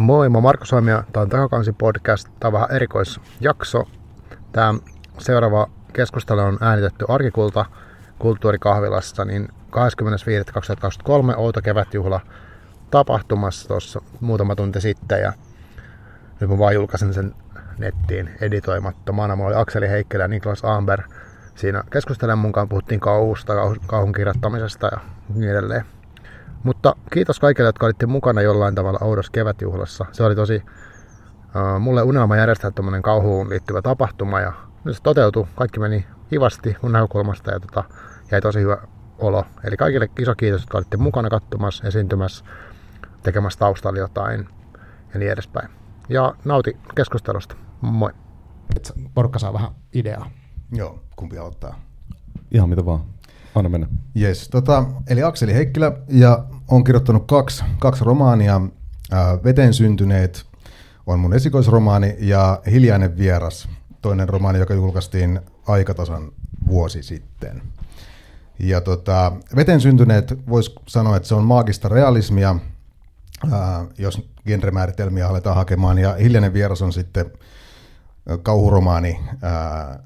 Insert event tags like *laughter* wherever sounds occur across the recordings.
Moi, mä Marko Suomia. Tämä on Takakansi podcast. Tämä on vähän erikoisjakso. Tämä seuraava keskustelu on äänitetty Arkikulta kulttuurikahvilassa, niin 25.2023 Outo kevätjuhla tapahtumassa tuossa muutama tunti sitten. Ja nyt mä vaan julkaisin sen nettiin editoimattomana. Mulla oli Akseli Heikkilä ja Niklas Amber siinä keskustelen mukaan. Puhuttiin kauhusta, kauhun kirjoittamisesta ja niin edelleen. Mutta kiitos kaikille, jotka olitte mukana jollain tavalla Oudos kevätjuhlassa. Se oli tosi uh, mulle unelma järjestää tämmöinen kauhuun liittyvä tapahtuma ja se toteutui. Kaikki meni hivasti mun näkökulmasta ja tota, jäi tosi hyvä olo. Eli kaikille iso kiitos, jotka olitte mukana katsomassa, esiintymässä, tekemässä taustalla jotain ja niin edespäin. Ja nauti keskustelusta. Moi. Porukka saa vähän ideaa. Joo, kumpi aloittaa? Ihan mitä vaan. Anna mennä. Yes, tota, eli Akseli Heikkilä ja on kirjoittanut kaksi, kaksi romaania. Ää, Veten syntyneet on mun esikoisromaani ja Hiljainen vieras, toinen romaani, joka julkaistiin aikatasan vuosi sitten. Ja tota, Veten syntyneet voisi sanoa, että se on maagista realismia, jos genremääritelmiä aletaan hakemaan, ja Hiljainen vieras on sitten kauhuromaani ää, ää,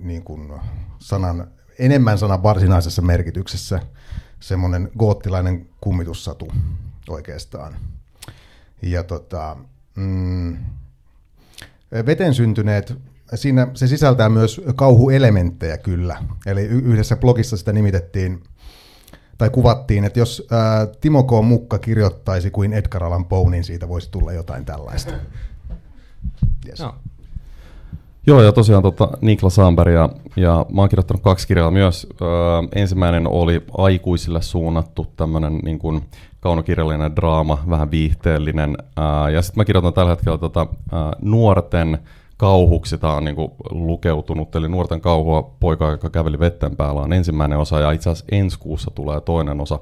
niin kuin sanan enemmän sanan varsinaisessa merkityksessä semmoinen goottilainen kummitussatu oikeastaan. Ja tota, mm, veten syntyneet, siinä se sisältää myös kauhuelementtejä kyllä. Eli yhdessä blogissa sitä nimitettiin tai kuvattiin, että jos ää, Timo K. Mukka kirjoittaisi kuin Edgar Allan Poe, niin siitä voisi tulla jotain tällaista. *laughs* Yes. No. Joo, ja tosiaan tota, Niklas Samberg ja, ja mä oon kirjoittanut kaksi kirjaa myös. Öö, ensimmäinen oli aikuisille suunnattu tämmöinen niin kaunokirjallinen draama, vähän viihteellinen. Öö, ja sitten mä kirjoitan tällä hetkellä tota, öö, nuorten kauhuksi, tämä on niin kuin lukeutunut, eli nuorten kauhua poika, joka käveli vetten päällä on ensimmäinen osa, ja itse asiassa ensi kuussa tulee toinen osa.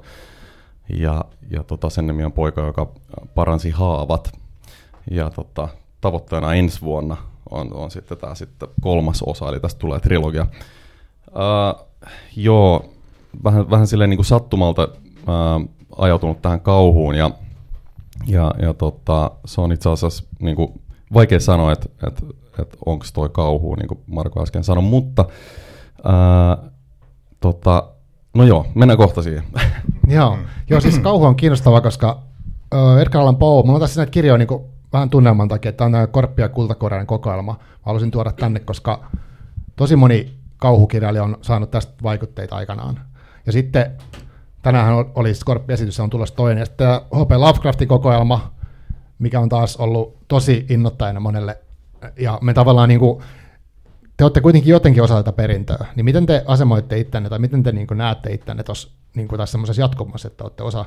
Ja, ja tota, sen nimi on poika, joka paransi haavat. Ja tota, tavoitteena ensi vuonna on, on sitten tämä sitten kolmas osa, eli tästä tulee trilogia. Uh, joo, vähän, vähän silleen niin kuin sattumalta uh, ajautunut tähän kauhuun, ja, ja, ja tota, se on itse asiassa niin kuin, vaikea sanoa, että et, et onko toi kauhu, niin kuin Marko äsken sanoi, mutta uh, tota, no joo, mennään kohta siihen. joo, joo, siis kauhu on kiinnostava, koska Edgar Allan Poe, mulla on tässä näitä kirjoja niin kuin vähän tunnelman takia, että tämä on Korppi ja kultakoreinen kokoelma. Mä halusin tuoda tänne, koska tosi moni kauhukirjailija on saanut tästä vaikutteita aikanaan. Ja sitten tänään oli Skorppi-esitys, on tulossa toinen. Ja sitten H.P. Lovecraftin kokoelma, mikä on taas ollut tosi innottajana monelle. Ja me tavallaan niin kuin, te olette kuitenkin jotenkin osa tätä perintöä, niin miten te asemoitte ittenne, tai miten te niin kuin näette ittenne tuossa niin tässä semmoisessa jatkumassa, että olette osa,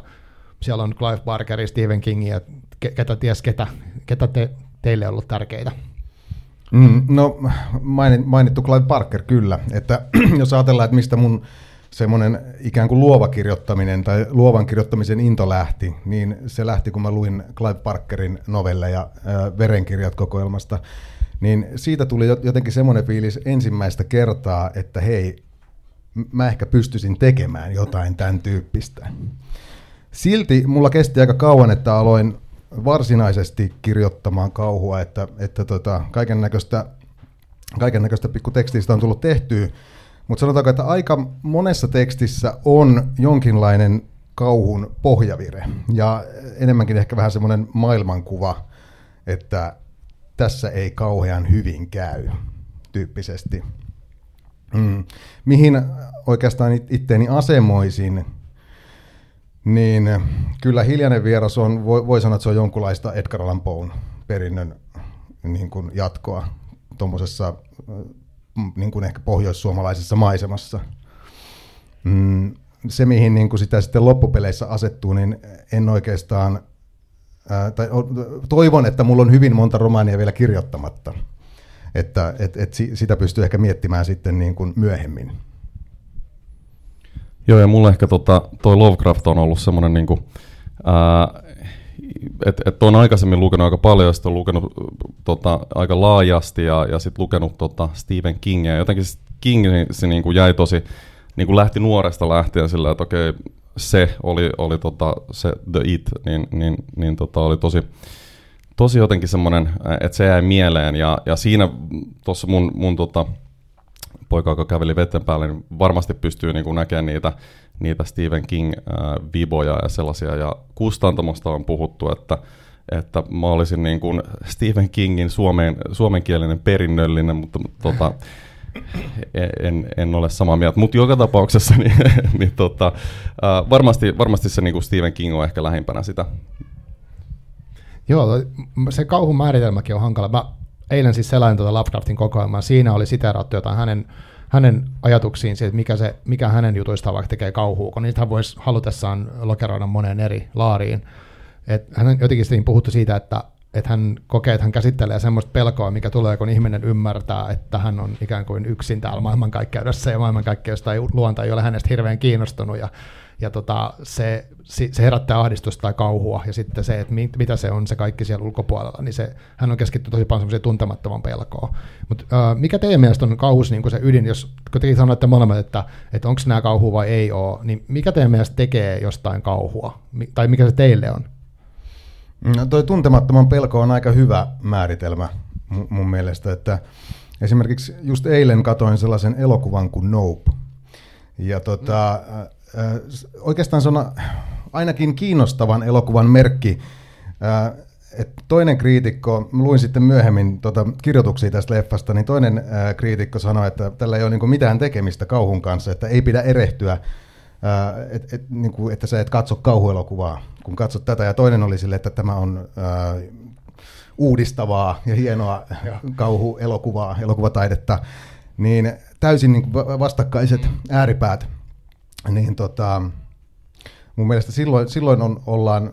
siellä on Clive Barker, Stephen King ja ketä ties ketä, ketä te, teille on ollut tärkeitä? Mm, no mainittu Clive Parker kyllä, että *clears throat* jos ajatellaan, että mistä mun semmoinen ikään kuin luova kirjoittaminen tai luovan kirjoittamisen into lähti, niin se lähti, kun mä luin Clive Parkerin novelleja äh, Verenkirjat kokoelmasta, niin siitä tuli jotenkin semmoinen fiilis ensimmäistä kertaa, että hei, mä ehkä pystyisin tekemään jotain tämän tyyppistä. Silti mulla kesti aika kauan, että aloin varsinaisesti kirjoittamaan kauhua, että, että tota, kaiken näköistä kaiken näköistä pikku tekstistä on tullut tehtyä, mutta sanotaanko, että aika monessa tekstissä on jonkinlainen kauhun pohjavire ja enemmänkin ehkä vähän semmoinen maailmankuva, että tässä ei kauhean hyvin käy tyyppisesti. Mm. Mihin oikeastaan itteeni asemoisin niin, kyllä Hiljainen vieras on, voi, voi sanoa, että se on jonkunlaista Edgar Allan Poen perinnön niin kuin jatkoa tuommoisessa mm, niin kuin ehkä pohjoissuomalaisessa maisemassa. Mm, se, mihin niin kuin sitä sitten loppupeleissä asettuu, niin en oikeastaan, ää, tai toivon, että mulla on hyvin monta romaania vielä kirjoittamatta, että et, et sitä pystyy ehkä miettimään sitten niin kuin myöhemmin. Joo, ja mulle ehkä tota, toi Lovecraft on ollut semmoinen, niinku, että et on aikaisemmin lukenut aika paljon, ja sitten on lukenut tota, aika laajasti, ja, ja sitten lukenut tota Stephen Kingia. Jotenkin King se niinku jäi tosi, niinku lähti nuoresta lähtien sillä, että okei, se oli, oli tota, se The It, niin, niin, niin tota, oli tosi, tosi jotenkin semmoinen, että se jäi mieleen ja, ja siinä tuossa mun, mun tota, poika, joka käveli vetten päälle, niin varmasti pystyy niin kuin näkemään niitä, niitä Stephen King-viboja ja sellaisia. Ja kustantamosta on puhuttu, että, että mä olisin niin kuin Stephen Kingin suomen, suomenkielinen perinnöllinen, mutta tota, en, en ole samaa mieltä. Mutta joka tapauksessa niin, *laughs* niin tota, varmasti, varmasti se niin kuin Stephen King on ehkä lähimpänä sitä. Joo, se kauhun määritelmäkin on hankala. Mä eilen siis selain tuota Lovecraftin kokoelmaa, siinä oli siteerattu jotain hänen, hänen ajatuksiin siitä, että mikä, se, mikä hänen jutuistaan vaikka tekee kauhua, kun niitä voisi halutessaan lokeroida moneen eri laariin. Et hän jotenkin siinä puhuttu siitä, että, että hän kokee, että hän käsittelee semmoista pelkoa, mikä tulee, kun ihminen ymmärtää, että hän on ikään kuin yksin täällä maailmankaikkeudessa ja maailmankaikkeudesta ei luonta ei ole hänestä hirveän kiinnostunut ja ja tota, se, se herättää ahdistusta tai kauhua, ja sitten se, että mit, mitä se on se kaikki siellä ulkopuolella, niin se, hän on keskittynyt tosi paljon semmoiseen tuntemattoman pelkoon. Mutta uh, mikä teidän mielestä on kauhus niin se ydin, jos kun tekin sanoitte molemmat, että, että onko nämä kauhu vai ei ole, niin mikä teidän mielestä tekee jostain kauhua, tai mikä se teille on? No toi tuntemattoman pelko on aika hyvä määritelmä mun mielestä, että esimerkiksi just eilen katoin sellaisen elokuvan kuin Nope, ja tota, mm oikeastaan se on ainakin kiinnostavan elokuvan merkki. Et toinen kriitikko, luin sitten myöhemmin tota kirjoituksia tästä leffasta, niin toinen ää, kriitikko sanoi, että tällä ei ole niinku mitään tekemistä kauhun kanssa, että ei pidä erehtyä, ää, et, et, niinku, että sä et katso kauhuelokuvaa, kun katsot tätä. Ja toinen oli sille, että tämä on ää, uudistavaa ja hienoa kauhuelokuvaa, elokuvataidetta. Niin täysin niinku vastakkaiset ääripäät niin tota, mun mielestä silloin, silloin on, ollaan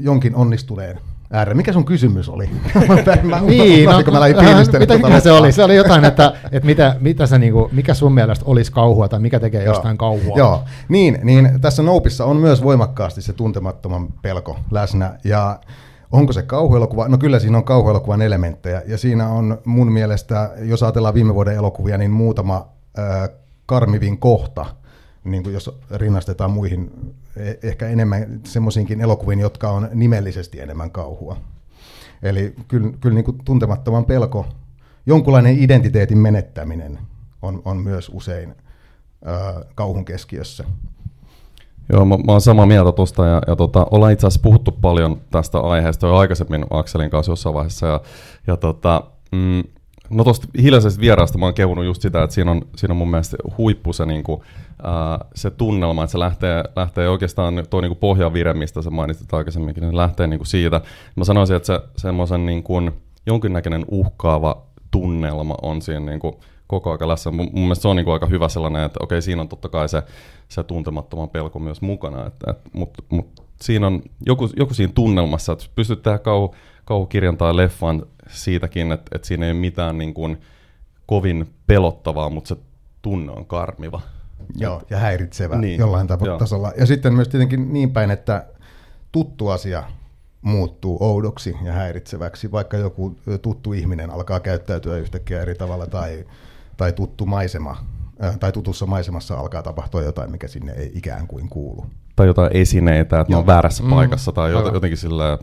jonkin onnistuneen äärellä. Mikä sun kysymys oli? *laughs* mä, niin, no, mä mitä, mitä tota se oli? Se oli jotain, että, *laughs* että mitä, mitä se, niin kuin, mikä sun mielestä olisi kauhua tai mikä tekee Joo. jostain kauhua? Joo, niin, niin tässä Noupissa on myös voimakkaasti se tuntemattoman pelko läsnä ja Onko se kauhuelokuva? No kyllä siinä on kauhuelokuvan elementtejä ja siinä on mun mielestä, jos ajatellaan viime vuoden elokuvia, niin muutama äh, karmivin kohta – niin kuin jos rinnastetaan muihin, e, ehkä enemmän semmoisiinkin elokuviin, jotka on nimellisesti enemmän kauhua. Eli kyllä, kyllä niin kuin tuntemattoman pelko, jonkunlainen identiteetin menettäminen on, on myös usein ää, kauhun keskiössä. Joo, mä, mä oon samaa mieltä tuosta ja, ja tota, ollaan itse asiassa puhuttu paljon tästä aiheesta jo aikaisemmin Akselin kanssa jossain vaiheessa ja, ja tota, mm, No tuosta hiljaisesta vieraasta mä oon kehunut just sitä, että siinä on, siinä on mun mielestä huippu se, niin kuin, uh, se tunnelma, että se lähtee, lähtee oikeastaan tuo niin pohjavire, mistä sä mainitsit aikaisemminkin, niin lähtee niin kuin siitä. Mä sanoisin, että se semmoisen niin kuin, jonkinnäköinen uhkaava tunnelma on siinä niin kuin, koko ajan läsnä. Mun, mun mielestä se on niin kuin aika hyvä sellainen, että okei, siinä on totta kai se, se tuntemattoman pelko myös mukana, että, että, mutta mut siinä on joku, joku siinä tunnelmassa, että pystyt tehdä kauhu, kauhukirjan tai leffan siitäkin, että, että siinä ei ole mitään niin kuin kovin pelottavaa, mutta se tunne on karmiva. Joo, ja häiritsevä niin, jollain tavalla tasolla. Ja sitten myös tietenkin niin päin, että tuttu asia muuttuu oudoksi ja häiritseväksi, vaikka joku tuttu ihminen alkaa käyttäytyä yhtäkkiä eri tavalla tai, tai tuttu maisema tai tutussa maisemassa alkaa tapahtua jotain, mikä sinne ei ikään kuin kuulu. Tai jotain esineitä, että ne on väärässä mm. paikassa tai jotenkin sillä,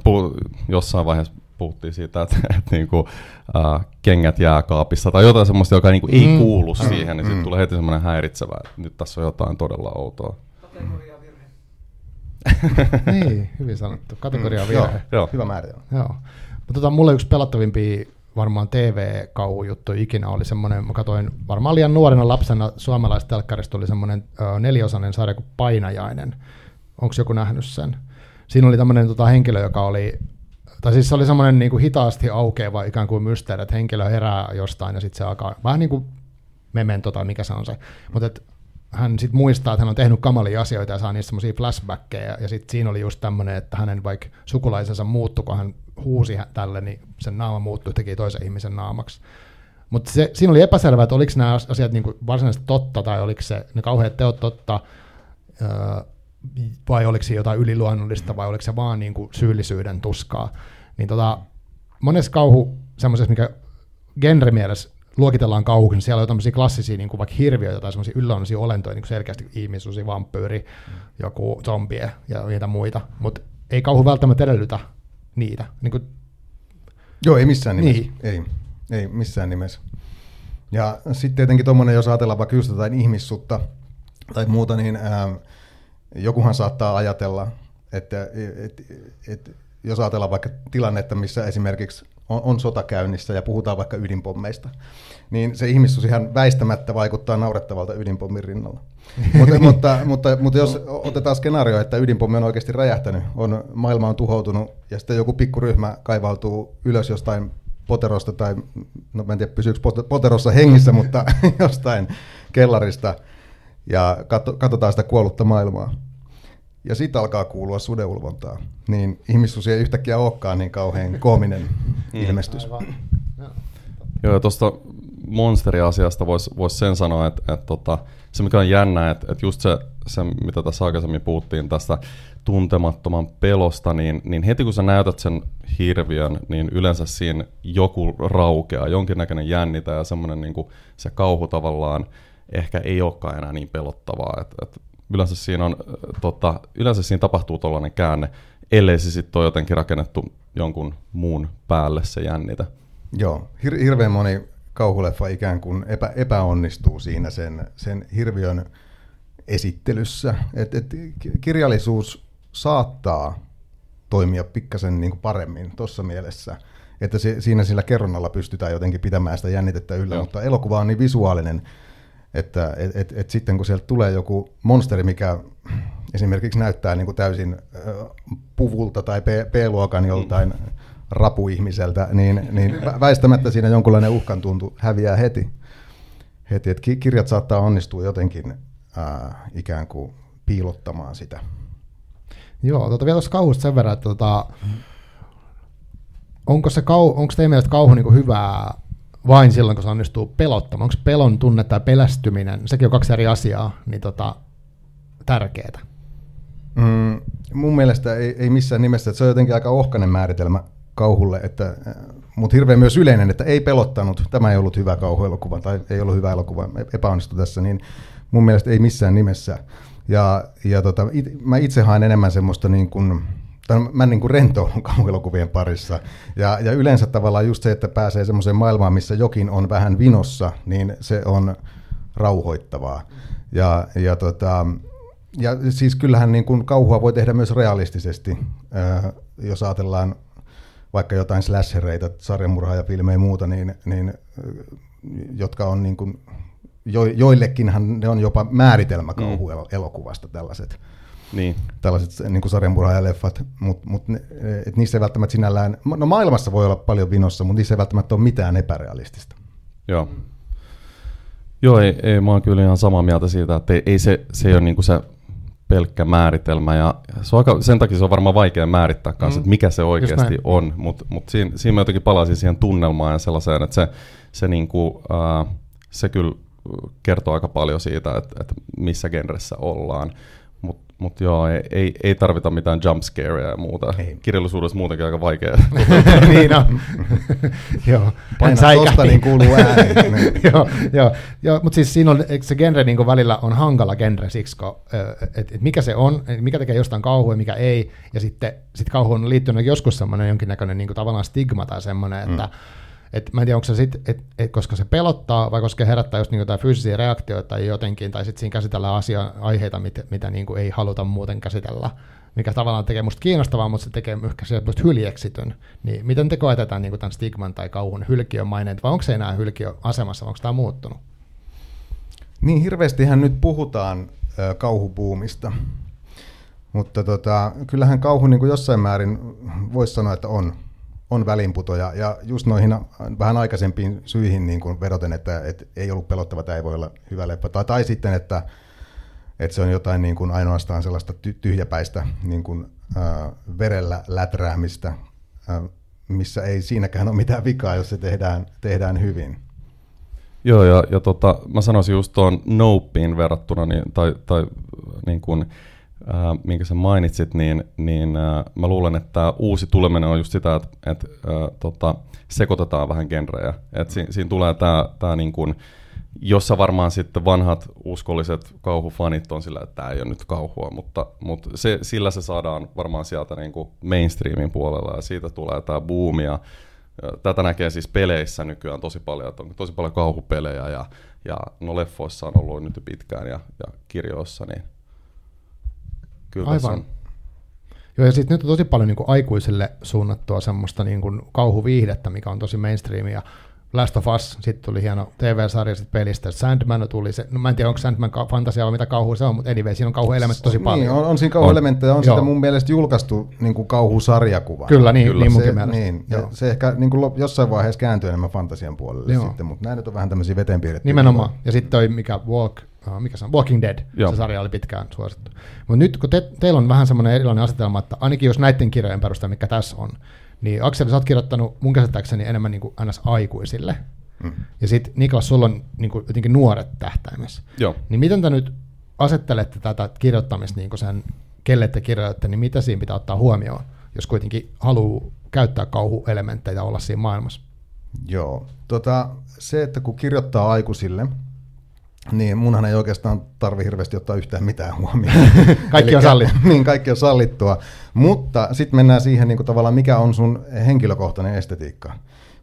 jossain vaiheessa puhuttiin siitä, että, *laughs* että niin kuin, äh, kengät jääkaapissa tai jotain semmoista, joka niin kuin ei mm. kuulu mm. siihen, niin mm. sitten tulee heti semmoinen häiritsevä, että nyt tässä on jotain todella outoa. *laughs* niin, hyvin sanottu. Kategoria mm. virhe. Joo, hyvä määritelmä. Joo. Mutta tota, mulle yksi pelattavimpia varmaan TV-kauhujuttu ikinä oli semmoinen, mä katsoin varmaan liian nuorena lapsena suomalaistelkkarista oli semmoinen neliosainen sarja kuin Painajainen. Onko joku nähnyt sen? Siinä oli tämmöinen tota, henkilö, joka oli tai siis se oli semmoinen niin kuin hitaasti aukeava ikään kuin mysteeri, että henkilö herää jostain ja sitten se alkaa, vähän niin kuin memento tai mikä se on se, mutta hän sitten muistaa, että hän on tehnyt kamalia asioita ja saa niistä semmoisia flashbackkejä, ja sitten siinä oli just tämmöinen, että hänen vaikka sukulaisensa muuttui, kun hän huusi tälle, niin sen naama muuttui, teki toisen ihmisen naamaksi. Mutta siinä oli epäselvää, että oliko nämä asiat niinku varsinaisesti totta, tai oliko se ne kauheat teot totta, öö, vai oliko se jotain yliluonnollista, vai oliko se vaan niin kuin syyllisyyden tuskaa. Niin tota, monessa kauhu, semmoisessa, mikä genremielessä luokitellaan kauhuksi, niin siellä on tämmöisiä klassisia, niin kuin vaikka hirviöitä tai semmoisia yliluonnollisia olentoja, niin kuin selkeästi ihmisusi, vampyyri, joku zombie ja niitä muita, mutta ei kauhu välttämättä edellytä niitä. Niin kuin Joo, ei missään nimessä. Niin. Ei, ei missään nimessä. Ja sitten tietenkin tuommoinen, jos ajatellaan vaikka just jotain ihmissutta tai muuta, niin ää, jokuhan saattaa ajatella, että et, et, jos ajatellaan vaikka tilannetta, missä esimerkiksi on, on sota käynnissä ja puhutaan vaikka ydinpommeista, niin se ihmissus ihan väistämättä vaikuttaa naurettavalta ydinpommin rinnalla. *laughs* mutta, mutta, mutta, mutta jos otetaan skenaario, että ydinpommi on oikeasti räjähtänyt, on, maailma on tuhoutunut ja sitten joku pikkuryhmä kaivautuu ylös jostain poterosta tai, no mä en tiedä pysyykö poterossa hengissä, mutta *laughs* jostain kellarista ja katsotaan sitä kuollutta maailmaa. Ja sitten alkaa kuulua sudeulvontaa, niin ihmissusi ei yhtäkkiä olekaan niin kauhean koominen mm. *laughs* ilmestys. Joo, ja tuosta monsteri-asiasta voisi vois sen sanoa, että, että tota, se mikä on jännä, että, että just se, se, mitä tässä aikaisemmin puhuttiin tästä tuntemattoman pelosta, niin, niin heti kun sä näytät sen hirviön, niin yleensä siinä joku raukeaa, jonkinnäköinen jännitä ja semmoinen niin se kauhu tavallaan ehkä ei olekaan enää niin pelottavaa. Et, et yleensä, siinä on, tota, yleensä siinä tapahtuu tuollainen käänne, ellei se sitten ole jotenkin rakennettu jonkun muun päälle se jännitä. Joo, hir- hirveän moni kauhuleffa ikään kuin epä, epäonnistuu siinä sen, sen hirviön esittelyssä. Et, et kirjallisuus saattaa toimia pikkasen niin kuin paremmin tuossa mielessä, että se, siinä sillä kerronnalla pystytään jotenkin pitämään sitä jännitettä yllä, Joo. mutta elokuva on niin visuaalinen, että et, et, et sitten kun sieltä tulee joku monsteri, mikä esimerkiksi näyttää niin kuin täysin puvulta tai P-luokan joltain rapuihmiseltä, niin, niin väistämättä siinä jonkunlainen uhkan tuntu häviää heti. heti. Et kirjat saattaa onnistua jotenkin ää, ikään kuin piilottamaan sitä. Joo, tuota, vielä tuossa kauhusta sen verran, että tuota, onko, se kau, onko teidän mielestä kauhu niin hyvää vain silloin, kun se onnistuu pelottamaan? Onko pelon tunne tai pelästyminen, sekin on kaksi eri asiaa, niin tota, tärkeää? Mm, mun mielestä ei, ei missään nimessä, että se on jotenkin aika ohkainen määritelmä kauhulle, että, mutta hirveän myös yleinen, että ei pelottanut, tämä ei ollut hyvä kauhuelokuva tai ei ollut hyvä elokuva, epäonnistui tässä, niin mun mielestä ei missään nimessä. Ja, ja tota, it, mä itse haen enemmän semmoista niin kuin, tai mä niin kuin rentoudun *laughs* kauhuelokuvien parissa. Ja, ja yleensä tavallaan just se, että pääsee semmoiseen maailmaan, missä jokin on vähän vinossa, niin se on rauhoittavaa. Ja, ja, tota, ja siis kyllähän niin kuin kauhua voi tehdä myös realistisesti, jos ajatellaan vaikka jotain slashereita, sarjamurhaajafilmejä ja muuta, niin, niin, jotka on niin kuin, jo, joillekinhan ne on jopa määritelmä kauhuelokuvasta mm. Tällaiset. Niin. Tällaiset niin kuin sarjamurhaajaleffat, mutta mut, et niissä ei välttämättä sinällään, no maailmassa voi olla paljon vinossa, mutta niissä ei välttämättä ole mitään epärealistista. Joo. Joo, ei, ei, mä oon kyllä ihan samaa mieltä siitä, että ei, ei se, se ei ole niin se pelkkä määritelmä. Ja se on aika, sen takia se on varmaan vaikea määrittää kanssa, mm. että mikä se oikeasti on. Mutta mut siinä, siinä mä jotenkin palasin siihen tunnelmaan ja sellaiseen, että se, se, niinku, uh, se kyllä kertoo aika paljon siitä, että, että missä genressä ollaan. Mutta joo, ei, ei, ei tarvita mitään jumpscareja ja muuta. Ei. Kirjallisuudessa muutenkin aika vaikea. *laughs* niin on. *laughs* joo. Paina tosta, niin kuuluu ääni. *laughs* joo, joo, joo mutta siis siinä on, se genre niin välillä on hankala genre siksi, että et mikä se on, mikä tekee jostain kauhua ja mikä ei, ja sitten sit kauhuun on liittynyt joskus semmoinen jonkinnäköinen niin tavallaan stigma tai semmoinen, että mm et mä en tiedä, onko se sit, et, et, koska se pelottaa vai koska herättää just niinku jotain fyysisiä reaktioita tai jotenkin, tai sitten siinä käsitellään asia, aiheita, mit, mitä niinku ei haluta muuten käsitellä, mikä tavallaan tekee musta kiinnostavaa, mutta se tekee ehkä sieltä hyljeksityn. Niin miten te koetetaan niinku tämän stigman tai kauhun hylkiön maineet, vai onko se enää hylkiö asemassa, onko tämä muuttunut? Niin hirveästihän nyt puhutaan kauhupuumista, mutta tota, kyllähän kauhu niin kuin jossain määrin voisi sanoa, että on on välinputoja. Ja just noihin vähän aikaisempiin syihin niin kuin vedoten, että, että ei ollut pelottava, tämä ei voi olla hyvä leffa. Tai, tai sitten, että, että se on jotain niin kuin ainoastaan sellaista tyhjäpäistä niin kuin, äh, verellä läträämistä, äh, missä ei siinäkään ole mitään vikaa, jos se tehdään, tehdään hyvin. Joo, ja, ja tota, mä sanoisin just tuon Nopeen verrattuna, niin, tai, tai niin kuin, äh, minkä sä mainitsit, niin, niin äh, mä luulen, että uusi tuleminen on just sitä, että, että äh, tota, sekoitetaan vähän genrejä. Et si, siinä tulee tämä tää niin jossa varmaan sitten vanhat uskolliset kauhufanit on sillä, että tämä ei ole nyt kauhua, mutta, mutta se, sillä se saadaan varmaan sieltä niin kuin mainstreamin puolella ja siitä tulee tämä boom ja tätä näkee siis peleissä nykyään tosi paljon, että on tosi paljon kauhupelejä ja, ja no leffoissa on ollut nyt pitkään ja, ja kirjoissa, niin kyllä Aivan. On. Joo, ja sitten nyt on tosi paljon niin kuin aikuisille suunnattua semmoista niin kuin kauhuviihdettä, mikä on tosi mainstreamia. Last of Us, sitten tuli hieno TV-sarja sit pelistä, Sandman tuli se, no mä en tiedä onko Sandman ka- fantasia vai mitä kauhu se on, mutta anyway, siinä on kauhuelementti tosi paljon. Niin, on, on siinä kauhuelementtejä, on, on sitä mun mielestä julkaistu niin kuin kauhusarjakuva. Kyllä, niin, Kyllä. niin munkin se, mielestä. Niin, ja se ehkä niin kuin jossain vaiheessa kääntyy enemmän fantasian puolelle Joo. sitten, mutta nämä nyt on vähän tämmöisiä vetenpiirrettyjä. Nimenomaan, ja sitten toi mikä Walk, uh, mikä se on, Walking Dead, Joo. se sarja oli pitkään suosittu. Mutta nyt kun te, teillä on vähän semmoinen erilainen asetelma, että ainakin jos näiden kirjojen perusteella, mikä tässä on, niin Akseli, sä oot kirjoittanut mun käsittääkseni enemmän niin kuin ns. aikuisille, Mm. Ja sitten Niklas, sulla on niin kuin, jotenkin nuoret tähtäimessä. Joo. Niin miten te nyt asettelette tätä kirjoittamista niin kuin sen, kelle te kirjoitatte, niin mitä siinä pitää ottaa huomioon, jos kuitenkin haluaa käyttää kauhuelementtejä olla siinä maailmassa? Joo. Tota, se, että kun kirjoittaa aikuisille, niin munhan ei oikeastaan tarvi hirveästi ottaa yhtään mitään huomioon. *laughs* kaikki on sallittua. *laughs* niin, kaikki on sallittua. Mutta sitten mennään siihen niin kuin tavallaan, mikä on sun henkilökohtainen estetiikka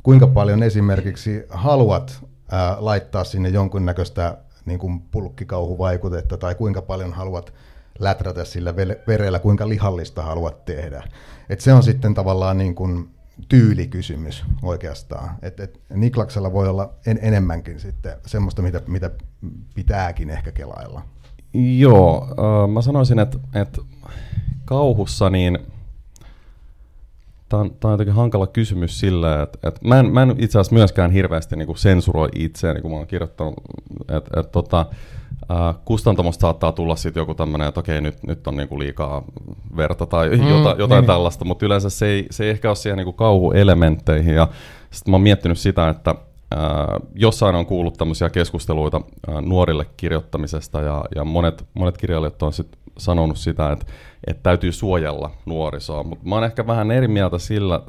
kuinka paljon esimerkiksi haluat ää, laittaa sinne jonkunnäköistä niin kuin pulkkikauhuvaikutetta tai kuinka paljon haluat läträtä sillä verellä, kuinka lihallista haluat tehdä. Et se on sitten tavallaan niin kuin tyylikysymys oikeastaan. Et, et Niklaksella voi olla en, enemmänkin sitten semmoista, mitä, mitä pitääkin ehkä kelailla. Joo, äh, mä sanoisin, että, että kauhussa niin – Tämä on, tämä on jotenkin hankala kysymys sillä, että, että mä, en, mä en itse asiassa myöskään hirveästi niin kuin sensuroi itseäni, kun mä oon kirjoittanut, että, että tota, kustantamosta saattaa tulla sitten joku tämmöinen, että okei, nyt, nyt on niin kuin liikaa verta tai mm, jota, jotain niin, tällaista, mutta yleensä se ei, se ei ehkä ole siihen niin kuin kauhuelementteihin. Ja sitten mä oon miettinyt sitä, että ää, jossain on kuullut tämmöisiä keskusteluita ää, nuorille kirjoittamisesta, ja, ja monet, monet kirjailijat on sitten sanonut sitä, että, että täytyy suojella nuorisoa, mutta mä oon ehkä vähän eri mieltä sillä,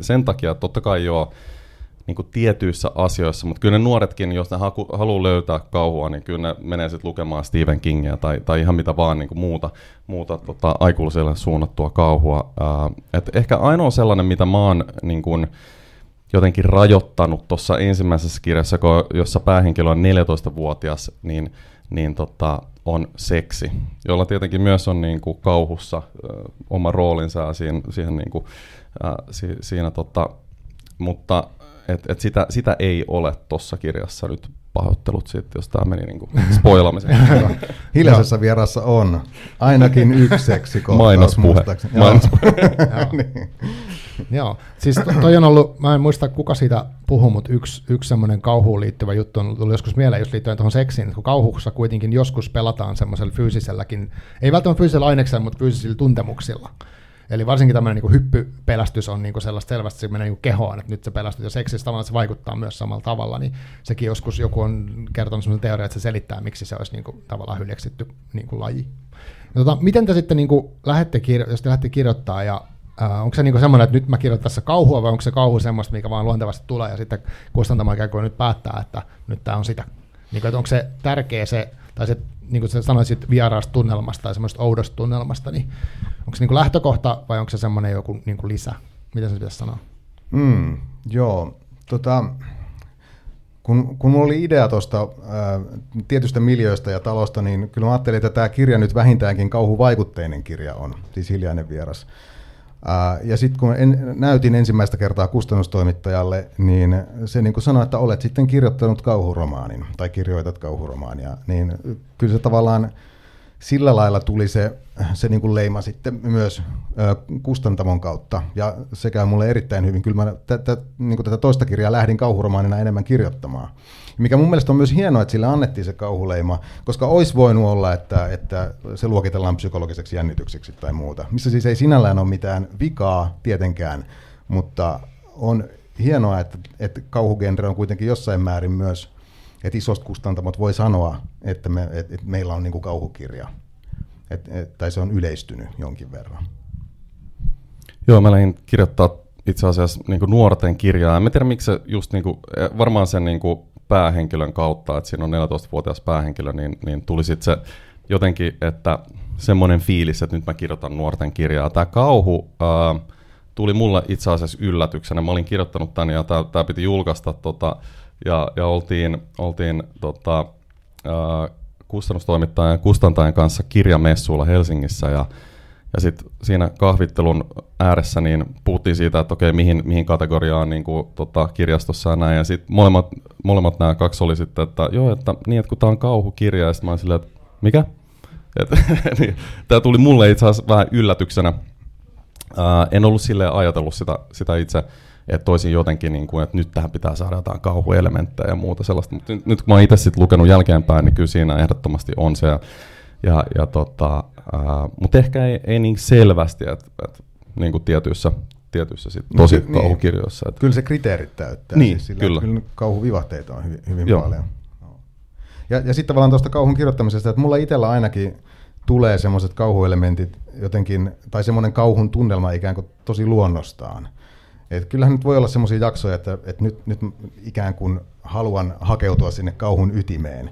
sen takia, että totta kai joo, niin kuin tietyissä asioissa, mutta kyllä ne nuoretkin, jos ne haku, haluaa löytää kauhua, niin kyllä ne menee sitten lukemaan Stephen Kingia tai, tai ihan mitä vaan niin kuin muuta, muuta tota, aikuiselle suunnattua kauhua. Ää, et ehkä ainoa sellainen, mitä mä oon niin kuin, jotenkin rajoittanut tuossa ensimmäisessä kirjassa, jossa päähenkilö on 14-vuotias, niin, niin tota, on seksi, jolla tietenkin myös on niin kuin kauhussa ö, oma roolinsa siihen, siihen niin kuin, ä, si, siinä, tota, mutta et, et sitä, sitä ei ole tuossa kirjassa nyt pahoittelut sitten, jos tämä meni niin spoilaamiseen. *laughs* Hiljaisessa vierassa on ainakin yksi seksikohtaus. Mainospuhe. Mainospuhe. *laughs* niin. *coughs* Joo, siis to, toi on ollut, mä en muista kuka siitä puhuu, mutta yksi, yksi semmoinen kauhuun liittyvä juttu on tullut joskus mieleen just liittyen tuohon seksiin, kun kauhussa kuitenkin joskus pelataan semmoisella fyysiselläkin, ei välttämättä fyysisellä aineksella, mutta fyysisillä tuntemuksilla. Eli varsinkin tämmöinen niin hyppypelästys on niin sellaista selvästi, se menee niin kehoon, että nyt se pelästyt ja seksissä tavallaan se vaikuttaa myös samalla tavalla, niin sekin joskus joku on kertonut sellaisen teorian, että se selittää, miksi se olisi niin kuin, tavallaan hyljeksitty niin kuin laji. Tota, miten te sitten niin kuin, lähdette, jos te lähdette kirjoittaa ja Uh, onko se niinku semmoinen, että nyt mä kirjoitan tässä kauhua, vai onko se kauhu semmoista, mikä vaan luontevasti tulee, ja sitten kustantama ikään kuin nyt päättää, että nyt tämä on sitä. Niinku, että onko se tärkeä se, tai se, niin kuin sä sanoisit vieraasta tunnelmasta tai semmoista oudosta tunnelmasta, niin onko se niinku lähtökohta, vai onko se semmoinen joku niinku lisä? Miten se pitäisi sanoa? Mm, joo, tota, kun, kun mulla oli idea tuosta tietystä miljöistä ja talosta, niin kyllä mä ajattelin, että tämä kirja nyt vähintäänkin kauhuvaikutteinen kirja on, siis hiljainen vieras. Ja sitten kun en, näytin ensimmäistä kertaa kustannustoimittajalle, niin se niin kuin sanoi, että olet sitten kirjoittanut kauhuromaanin tai kirjoitat kauhuromaania, niin kyllä se tavallaan sillä lailla tuli se, se niin kuin leima sitten myös kustantamon kautta, ja se käy mulle erittäin hyvin. Kyllä mä tätä, niin kuin tätä toista kirjaa lähdin kauhuromaanina enemmän kirjoittamaan. Mikä mun mielestä on myös hienoa, että sille annettiin se kauhuleima, koska olisi voinut olla, että, että se luokitellaan psykologiseksi jännitykseksi tai muuta. Missä siis ei sinällään ole mitään vikaa tietenkään, mutta on hienoa, että, että kauhugenre on kuitenkin jossain määrin myös, että isosta kustantamot voi sanoa, että, me, että meillä on niin kuin kauhukirja. Et, et, tai se on yleistynyt jonkin verran. Joo, mä lähdin kirjoittaa itse asiassa niin kuin nuorten kirjaa. En tiedä, miksi se just niin kuin, eh, varmaan sen niin kuin päähenkilön kautta, että siinä on 14-vuotias päähenkilö, niin, niin tuli sitten se jotenkin, että semmoinen fiilis, että nyt mä kirjoitan nuorten kirjaa. Tämä kauhu, ää, tuli mulle itse asiassa yllätyksenä. Mä olin kirjoittanut tämän ja tämä piti julkaista tota, ja, ja oltiin, oltiin tota, ää, kustannustoimittajan kustantajan kanssa kirjamessuilla Helsingissä ja, ja sitten siinä kahvittelun ääressä niin puhuttiin siitä, että okei, mihin, mihin kategoriaan niin kuin, tota, kirjastossa ja näin. Ja sitten molemmat, molemmat nämä kaksi oli sitten, että joo, että niin, että kun tämä on kauhukirja, ja sitten mä olin silleen, että mikä? *laughs* niin, tämä tuli mulle itse asiassa vähän yllätyksenä. Ää, en ollut silleen ajatellut sitä, sitä itse, että toisin jotenkin, niin kuin, että nyt tähän pitää saada jotain kauhuelementtejä ja muuta sellaista. Mutta nyt, nyt kun mä itse sitten lukenut jälkeenpäin, niin kyllä siinä ehdottomasti on se. Ja, ja, ja tota, mutta ehkä ei, ei niin selvästi, että, että niin kuin tietyissä, tietyissä sit tosi niin, kauhukirjoissa. Että. Kyllä se kriteerit täyttää. Niin, siis sillä, kyllä. kyllä kauhuvivahteita on hyvin, hyvin paljon. Ja, ja sitten tavallaan tuosta kauhun kirjoittamisesta, että mulla itsellä ainakin tulee semmoiset kauhuelementit jotenkin, tai semmoinen kauhun tunnelma ikään kuin tosi luonnostaan. Et kyllähän nyt voi olla semmoisia jaksoja, että, että nyt, nyt ikään kuin haluan hakeutua sinne kauhun ytimeen,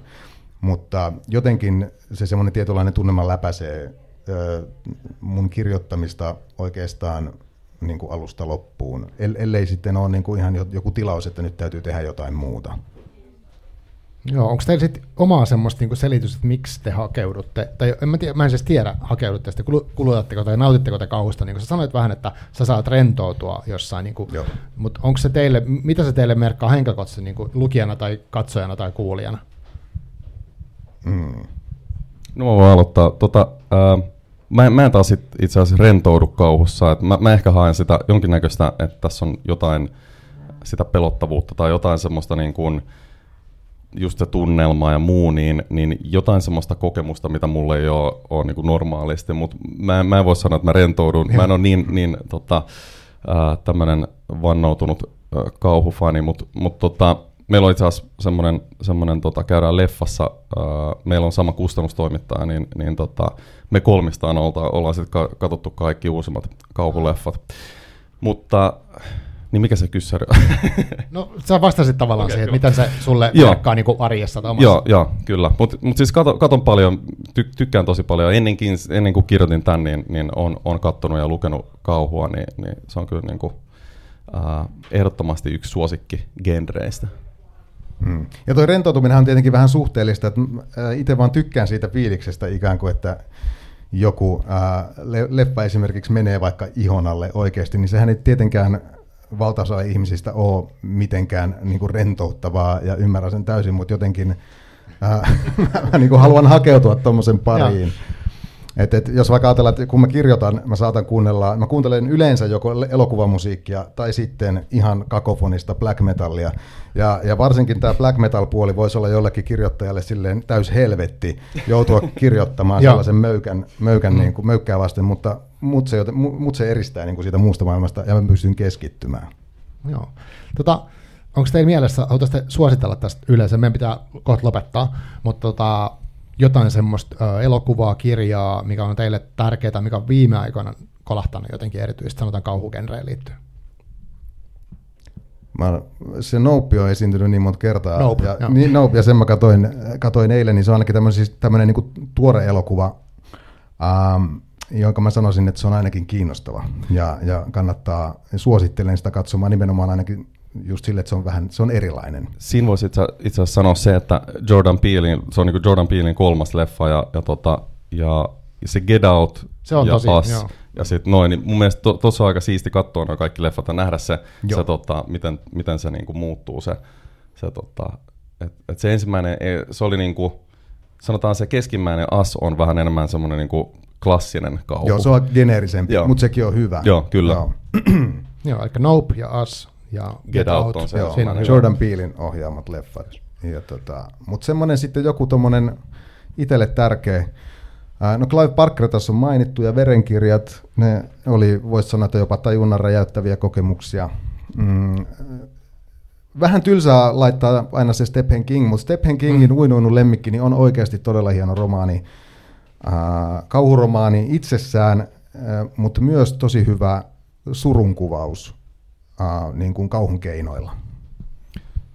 mutta jotenkin se semmoinen tietynlainen tunnelma läpäisee mun kirjoittamista oikeastaan niin kuin alusta loppuun, ellei sitten ole niin kuin ihan joku tilaus, että nyt täytyy tehdä jotain muuta. Joo, onko teillä sitten omaa semmoista niinku selitystä, että miksi te hakeudutte, tai en mä, tiedä, mä en siis tiedä, hakeudutte sitten, kulutatteko tai nautitteko te kauhusta, niin kuin sä sanoit vähän, että sä saat rentoutua jossain, niin kuin, mutta onko se teille, mitä se teille merkkaa henkilökohtaisesti niin lukijana tai katsojana tai kuulijana? Mm. No mä voin aloittaa. Tota, ää, mä, mä en taas itse asiassa rentoudu kauhussa, että mä, mä ehkä haen sitä jonkinnäköistä, että tässä on jotain sitä pelottavuutta tai jotain semmoista niin kuin, just se tunnelma ja muu, niin, niin jotain semmoista kokemusta, mitä mulle ei ole, ole niin kuin normaalisti, mutta mä, mä en voi sanoa, että mä rentoudun. Mä en ole niin, niin tota, tämmöinen vannoutunut kauhufani, mutta mut, tota, meillä on itse asiassa semmoinen, semmoinen tota, käydään leffassa, meillä on sama kustannustoimittaja, niin, niin tota, me kolmistaan olta, ollaan sitten katsottu kaikki uusimmat kauhuleffat. Mutta niin mikä se kyssäri on? *laughs* no sä vastasit tavallaan okay, siihen, että miten se sulle merkkaa niin arjessa tai Joo, joo, kyllä. Mutta mut siis katon, katon paljon, ty, tykkään tosi paljon. Ennenkin, ennen kuin kirjoitin tämän, niin, niin on, on katsonut ja lukenut kauhua, niin, niin se on kyllä niin kuin, äh, ehdottomasti yksi suosikki genreistä. Hmm. Ja tuo rentoutuminen on tietenkin vähän suhteellista, että itse vaan tykkään siitä fiiliksestä ikään kuin, että joku ää, leffa esimerkiksi menee vaikka ihon alle oikeasti, niin sehän ei tietenkään valtaosa ihmisistä ole mitenkään niin kuin rentouttavaa ja ymmärrän sen täysin, mutta jotenkin äh, *laughs* mä niin kuin haluan hakeutua tuommoisen pariin. Et, et, jos vaikka ajatellaan, että kun mä kirjoitan, mä saatan kuunnella, mä kuuntelen yleensä joko elokuvamusiikkia tai sitten ihan kakofonista black metallia. Ja, ja varsinkin tämä black metal puoli voisi olla jollekin kirjoittajalle silleen täys helvetti joutua kirjoittamaan sellaisen möykän, möykän mm. niin kuin, möykkää vasten, mutta mut se, mut se eristää niin kuin siitä muusta maailmasta ja mä pystyn keskittymään. Joo. Tota, onko teillä mielessä, haluaisitte suositella tästä yleensä, meidän pitää kohta lopettaa, mutta tota, jotain semmoista elokuvaa, kirjaa, mikä on teille tärkeää, mikä on viime aikoina kolahtanut jotenkin erityisesti, sanotaan kauhugenreen liittyen? Mä, se Nope on esiintynyt niin monta kertaa. Nope, ja, niin, nope, ja sen mä katoin, katoin eilen, niin se on ainakin tämmöinen, siis niin tuore elokuva, ähm, jonka mä sanoisin, että se on ainakin kiinnostava. Ja, ja kannattaa, suosittelen sitä katsomaan nimenomaan ainakin just sille, että se on vähän se on erilainen. Siinä voisi itse, itse asiassa sanoa se, että Jordan Peelin, se on niin kuin Jordan Peelin kolmas leffa ja, ja, tota, ja se Get Out se on ja tosi, Us, joo. ja sitten noin, niin mun mielestä tuossa to, on aika siisti katsoa nuo kaikki leffat ja nähdä se, se tota, miten, miten se niinku muuttuu se, se tota, et, et se ensimmäinen, se oli niinku, sanotaan se keskimmäinen As on vähän enemmän semmoinen niinku klassinen kauhu. Joo, se on geneerisempi, mutta sekin on hyvä. Joo, kyllä. Joo, *clears throat* joo eli Nope ja Us ja Get, Get Out, on se. Joo, Jordan Peelin ohjaamat leffat. Ja tota, Mutta semmoinen sitten joku tuommoinen itselle tärkeä, No Clive Barker tässä on mainittu ja verenkirjat, ne oli, voisi sanoa, että jopa tajunnan räjäyttäviä kokemuksia. Mm, vähän tylsää laittaa aina se Stephen King, mutta Stephen Kingin mm. Uinuinu lemmikki niin on oikeasti todella hieno romaani. Äh, kauhuromaani itsessään, äh, mutta myös tosi hyvä surunkuvaus äh, niin kuin kauhun keinoilla.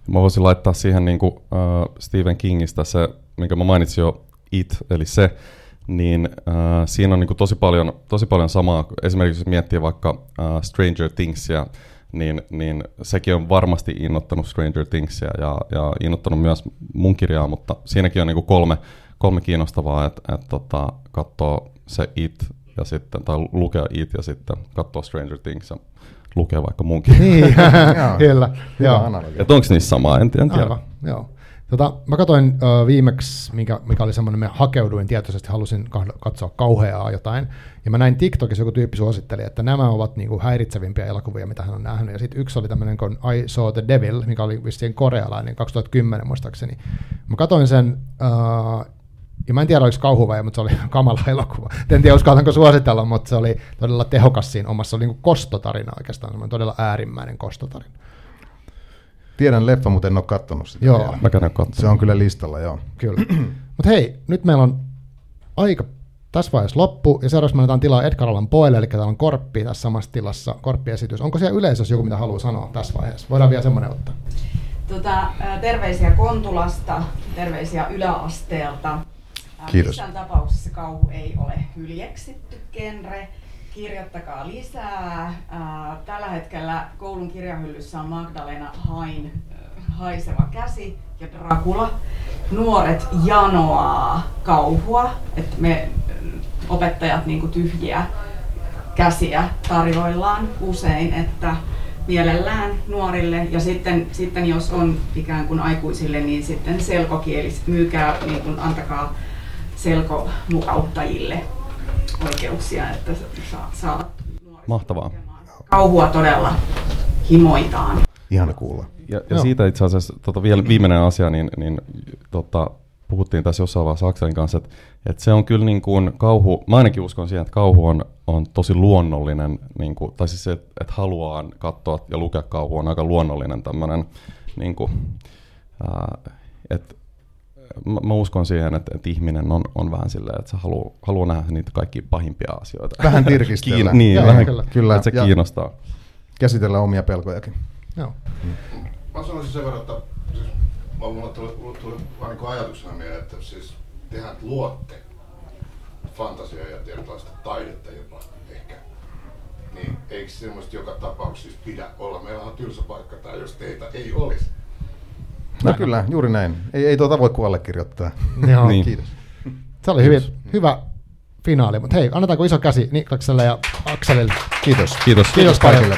Mä voisin laittaa siihen niin kuin, Stephen Kingistä se, minkä mä mainitsin jo, It, eli se, niin äh, siinä on niin kuin tosi, paljon, tosi paljon samaa. Esimerkiksi jos miettii vaikka äh, Stranger Thingsia, niin, niin sekin on varmasti innottanut Stranger Thingsia ja, ja innottanut myös mun kirjaa, mutta siinäkin on niin kuin kolme, kolme kiinnostavaa, että et, tota, katsoo se It ja sitten, tai lukea It ja sitten katsoo Stranger Things ja lukea vaikka munkin. Niin, *laughs* kyllä. Että onko niissä samaa, en, en tiedä. Aivan, joo. Tota, mä katsoin uh, viimeksi, mikä, mikä oli semmoinen, mä hakeuduin tietoisesti, halusin katsoa kauheaa jotain, ja mä näin TikTokissa joku tyyppi suositteli, että nämä ovat niinku häiritsevimpiä elokuvia, mitä hän on nähnyt, ja sitten yksi oli tämmöinen kuin I Saw the Devil, mikä oli vissiin korealainen, 2010 muistaakseni. Mä katsoin sen, uh, ja mä en tiedä, oliko kauhu vai, mutta se oli *laughs* kamala elokuva. En tiedä, uskallanko suositella, mutta se oli todella tehokas siinä omassa. Se oli niin kostotarina oikeastaan, semmoinen todella äärimmäinen kostotarina. Tiedän leffa, mutta en ole katsonut sitä. Joo. Mä Se on kyllä listalla, joo. Kyllä. *clears throat* mutta hei, nyt meillä on aika tässä vaiheessa loppu, ja seuraavaksi me annetaan tilaa Edgar Allan Poelle, eli täällä on Korppi tässä samassa tilassa, Korppiesitys. Onko siellä yleisössä joku, mitä haluaa sanoa tässä vaiheessa? Voidaan vielä semmoinen ottaa. Tota, terveisiä Kontulasta, terveisiä yläasteelta. Kiitos. Missään tapauksessa kauhu ei ole hyljeksitty genre. Kirjoittakaa lisää. Tällä hetkellä koulun kirjahyllyssä on Magdalena Hain haiseva käsi ja Dracula. Nuoret janoaa kauhua, että me opettajat niin tyhjiä käsiä tarjoillaan usein, että mielellään nuorille ja sitten, sitten jos on ikään kuin aikuisille, niin sitten selkokielis, myykää, niin kuin antakaa selkomukauttajille oikeuksia, että saa, saa Mahtavaa. Kauhua todella himoitaan. Ihana kuulla. Ja, ja siitä itse asiassa tota, vielä viimeinen asia, niin, niin tota, puhuttiin tässä jossain vaiheessa Akselin kanssa, että, että se on kyllä niin kuin kauhu, mä ainakin uskon siihen, että kauhu on, on tosi luonnollinen, niin kuin, tai siis se, että, että haluaa katsoa ja lukea kauhu on aika luonnollinen tämmöinen, niin kuin, ää, että mä, mä uskon siihen, että, että ihminen on, on vähän silleen, että se haluaa, haluaa nähdä niitä kaikki pahimpia asioita. Vähän *laughs* tirkistellä. Kiin, niin, Joo, vähän, kyllä. kyllä. Että se ja kiinnostaa. Käsitellä omia pelkojakin. Joo. Mm. Mä sanoisin sen verran, että siis, mulla tuli, tuli vaan niin ajatuksena mieleen, että siis tehän luotte fantasiaa ja tietynlaista taidetta jopa ehkä. Niin eikö semmoista joka tapauksessa pidä olla? Meillä on tylsä paikka tai jos teitä ei olisi. No kyllä, juuri näin. Ei, ei tuota voi kuin allekirjoittaa. *laughs* Joo. niin. Kiitos. Se oli hyvin, hyvä finaali, mutta hei, annetaanko iso käsi Niklakselle ja Akselille? Kiitos. Kiitos. Kiitos kaikille.